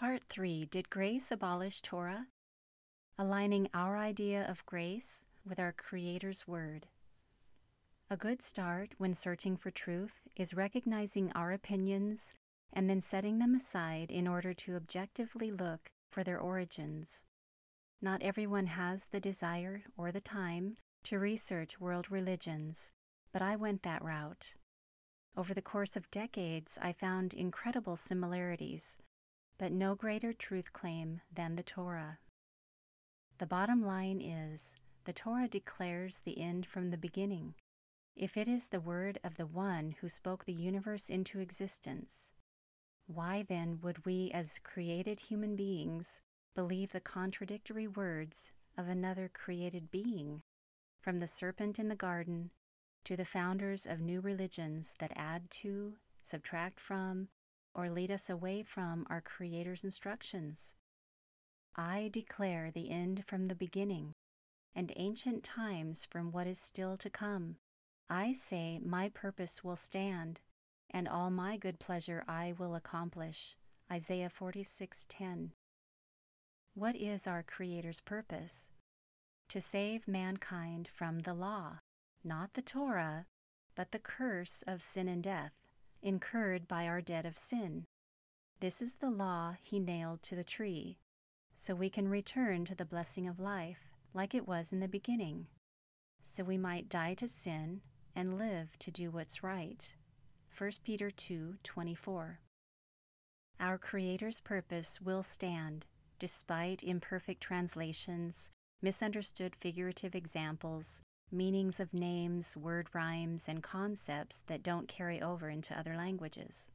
Part 3 Did Grace Abolish Torah? Aligning our idea of grace with our Creator's Word. A good start when searching for truth is recognizing our opinions and then setting them aside in order to objectively look for their origins. Not everyone has the desire or the time to research world religions, but I went that route. Over the course of decades, I found incredible similarities, but no greater truth claim than the Torah. The bottom line is the Torah declares the end from the beginning. If it is the word of the one who spoke the universe into existence, why then would we, as created human beings, believe the contradictory words of another created being? From the serpent in the garden to the founders of new religions that add to, subtract from, or lead us away from our Creator's instructions. I declare the end from the beginning, and ancient times from what is still to come. I say my purpose will stand, and all my good pleasure I will accomplish. Isaiah 46:10. What is our Creator's purpose? To save mankind from the law, not the Torah, but the curse of sin and death, incurred by our debt of sin. This is the law He nailed to the tree, so we can return to the blessing of life like it was in the beginning, so we might die to sin and live to do what's right. 1 Peter 2:24. Our Creator's purpose will stand despite imperfect translations, misunderstood figurative examples, meanings of names, word rhymes, and concepts that don't carry over into other languages.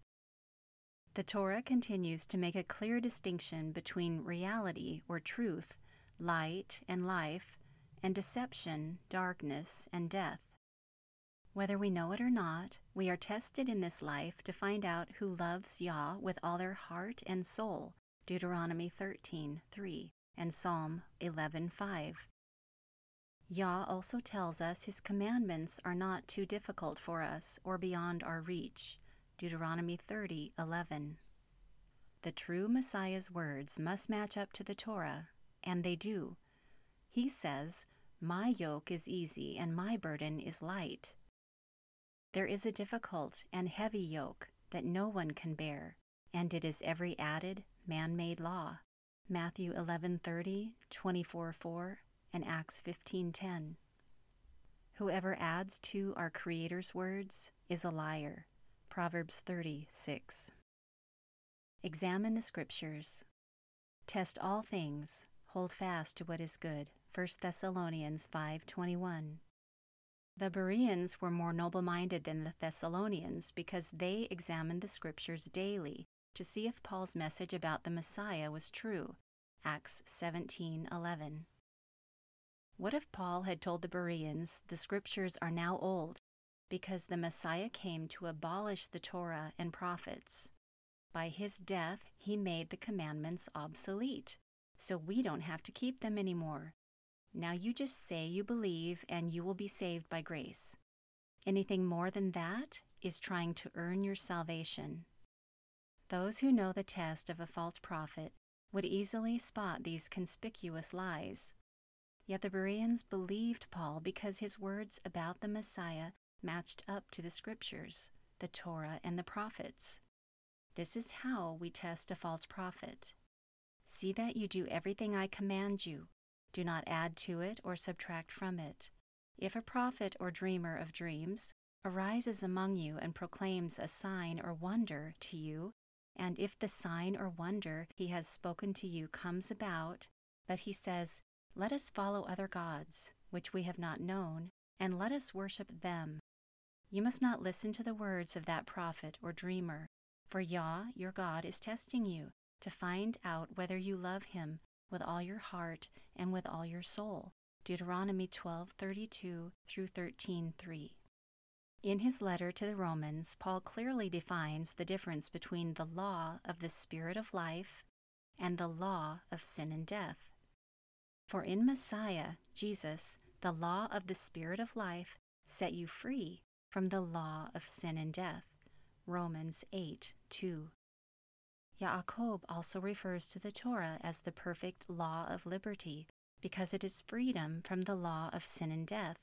The Torah continues to make a clear distinction between reality or truth, light and life, and deception, darkness, and death. Whether we know it or not, we are tested in this life to find out who loves Yah with all their heart and soul Deuteronomy 13:3 and Psalm 11:5. Yah also tells us his commandments are not too difficult for us or beyond our reach. Deuteronomy 30:11. The true Messiah's words must match up to the Torah, and they do. He says, "My yoke is easy and my burden is light." There is a difficult and heavy yoke that no one can bear, and it is every added, man-made law. Matthew 11:30, 24:4, and Acts 15:10. Whoever adds to our creator's words is a liar. Proverbs 30:6. Examine the scriptures. Test all things, hold fast to what is good. 1 Thessalonians 5:21. The Bereans were more noble-minded than the Thessalonians because they examined the scriptures daily to see if Paul's message about the Messiah was true. Acts 17:11. What if Paul had told the Bereans the scriptures are now old because the Messiah came to abolish the Torah and prophets? By his death, he made the commandments obsolete, so we don't have to keep them anymore. Now you just say you believe and you will be saved by grace. Anything more than that is trying to earn your salvation. Those who know the test of a false prophet would easily spot these conspicuous lies. Yet the Bereans believed Paul because his words about the Messiah matched up to the scriptures, the Torah, and the prophets. This is how we test a false prophet. See that you do everything I command you. Do not add to it or subtract from it. If a prophet or dreamer of dreams arises among you and proclaims a sign or wonder to you, and if the sign or wonder he has spoken to you comes about, but he says, Let us follow other gods, which we have not known, and let us worship them. You must not listen to the words of that prophet or dreamer, for Yah, your God, is testing you to find out whether you love him with all your heart and with all your soul. Deuteronomy 12:32 through 13:3. In his letter to the Romans, Paul clearly defines the difference between the law of the Spirit of life and the law of sin and death. For in Messiah, Jesus, the law of the Spirit of life set you free from the law of sin and death. Romans 8 2. Yaakov also refers to the Torah as the perfect law of liberty because it is freedom from the law of sin and death.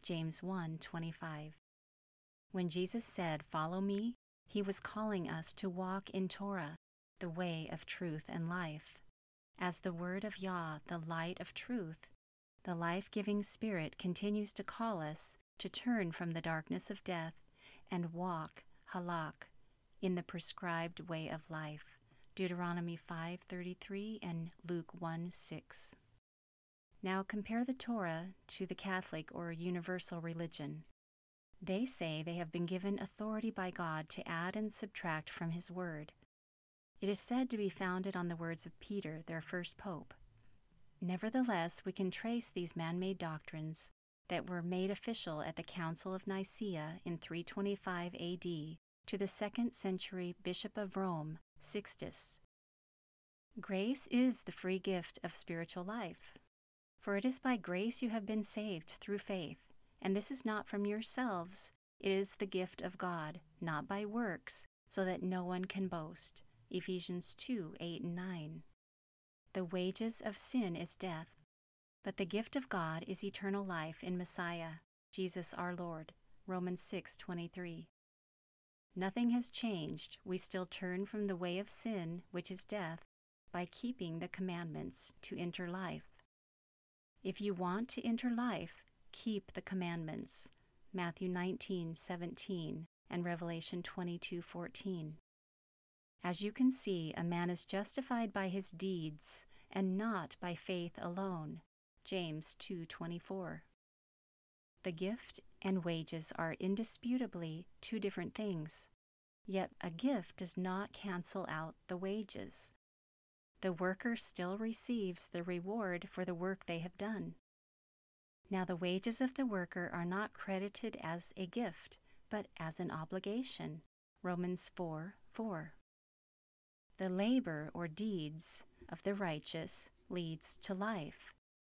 James 1:25. When Jesus said, "Follow me," he was calling us to walk in Torah, the way of truth and life. As the word of Yah, the light of truth, the life-giving spirit continues to call us to turn from the darkness of death and walk halak in the prescribed way of life. Deuteronomy 5:33 and Luke 1:6. Now compare the Torah to the Catholic or universal religion. They say they have been given authority by God to add and subtract from His Word. It is said to be founded on the words of Peter, their first pope. Nevertheless, we can trace these man made doctrines that were made official at the Council of Nicaea in 325 AD to the second century Bishop of Rome, Sixtus. Grace is the free gift of spiritual life. For it is by grace you have been saved through faith, and this is not from yourselves, it is the gift of God, not by works, so that no one can boast. Ephesians 2 8 and 9. The wages of sin is death, but the gift of God is eternal life in Messiah, Jesus our Lord. Romans 6:23. Nothing has changed. We still turn from the way of sin, which is death, by keeping the commandments to enter life. If you want to enter life, keep the commandments. Matthew 19:17 and Revelation 22:14. As you can see, a man is justified by his deeds and not by faith alone. James 2:24. The gift and wages are indisputably two different things. Yet a gift does not cancel out the wages the worker still receives the reward for the work they have done. Now, the wages of the worker are not credited as a gift, but as an obligation. Romans 4 4. The labor or deeds of the righteous leads to life,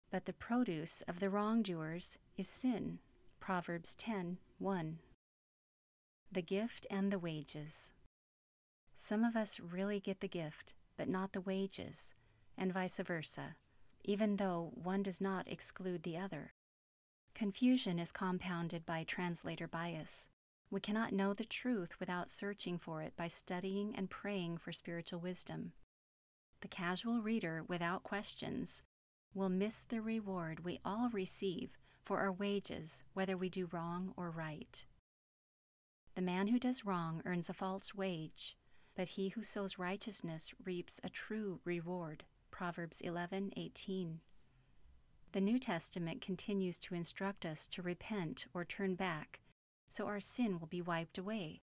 but the produce of the wrongdoers is sin. Proverbs 10 1. The gift and the wages. Some of us really get the gift but not the wages, and vice versa, even though one does not exclude the other. Confusion is compounded by translator bias. We cannot know the truth without searching for it by studying and praying for spiritual wisdom. The casual reader, without questions, will miss the reward we all receive for our wages, whether we do wrong or right. The man who does wrong earns a false wage, but he who sows righteousness reaps a true reward. Proverbs 11:18. The New Testament continues to instruct us to repent or turn back, so our sin will be wiped away.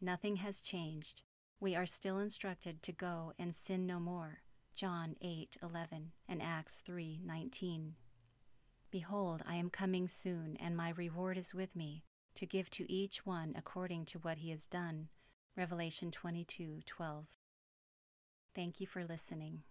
Nothing has changed. We are still instructed to go and sin no more. John 8:11 and Acts 3:19. Behold, I am coming soon, and my reward is with me, to give to each one according to what he has done. Revelation 22:12. Thank you for listening.